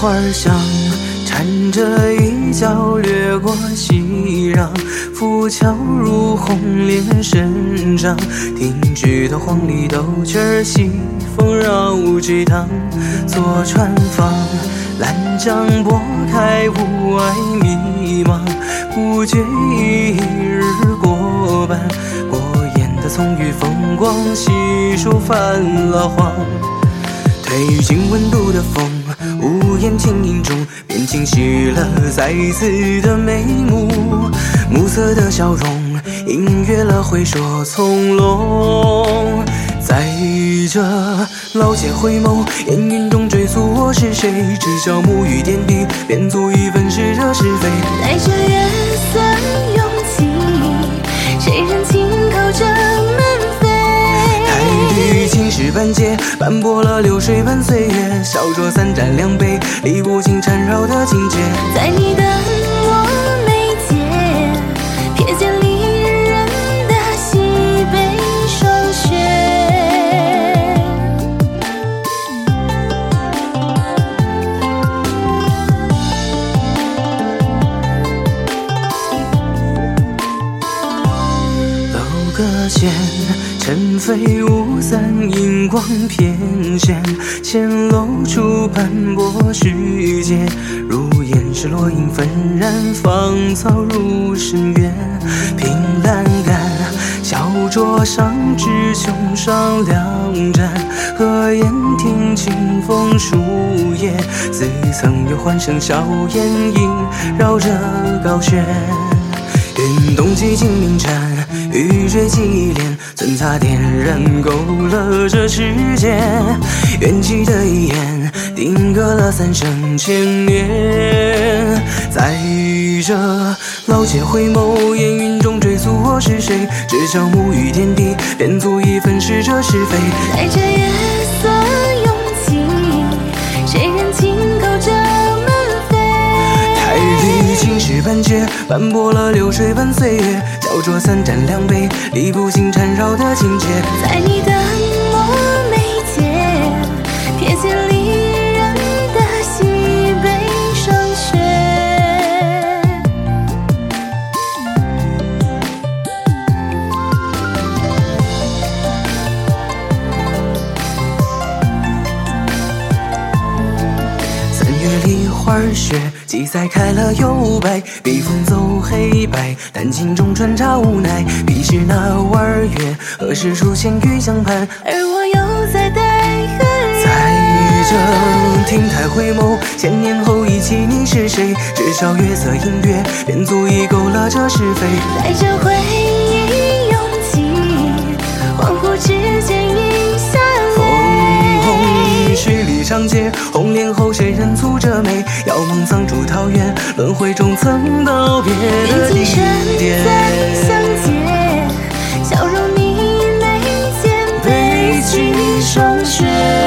花香，缠着衣角掠过熙攘，浮桥入红莲身上，听枝头黄鹂斗曲儿，西风绕菊塘，坐船舫，兰桨拨开雾霭迷茫，不觉一日过半，过眼的葱郁风光，细数泛了黄。褪尽温度的风，无言轻吟中，便清晰了再次的眉目。暮色的笑容，隐约了回首从容。在这老街回眸，烟云中追溯我是谁，只消暮雨点滴，便足以粉饰这是非。带着石板街，斑驳了流水般岁月。小酌三盏两杯，理不清缠绕的情节。在你的楼阁前，尘飞雾散，银光翩跹。前楼处斑驳世界，如烟是落英纷然，芳草入深渊。凭栏杆，小桌上只琼觞两盏，和烟听清风树叶，似曾有欢声笑言萦绕着高轩。云动几经鸣蝉，雨坠几帘，寸擦点燃勾勒这世间。缘起的一眼，定格了三生千年。在这老街回眸，烟云中追溯我是谁，只教沐浴点滴，便足以粉饰这是非。带着月半阙，斑驳了流水般岁月。小酌三盏两杯，理不清缠绕的情结。在你的我眉间，瞥见花儿雪，几载开了又败，笔锋走黑白，丹青中穿插无奈。彼时那弯儿月，何时出现于江畔？而我又在待何人？在这亭台回眸，千年后忆起你是谁？至少月色隐约，便足以勾勒这是非。带着回长街，红莲后谁人蹙着眉？遥梦桑竹桃源，轮回中曾道别的地点。再相见，笑容你眉间，悲泣霜雪。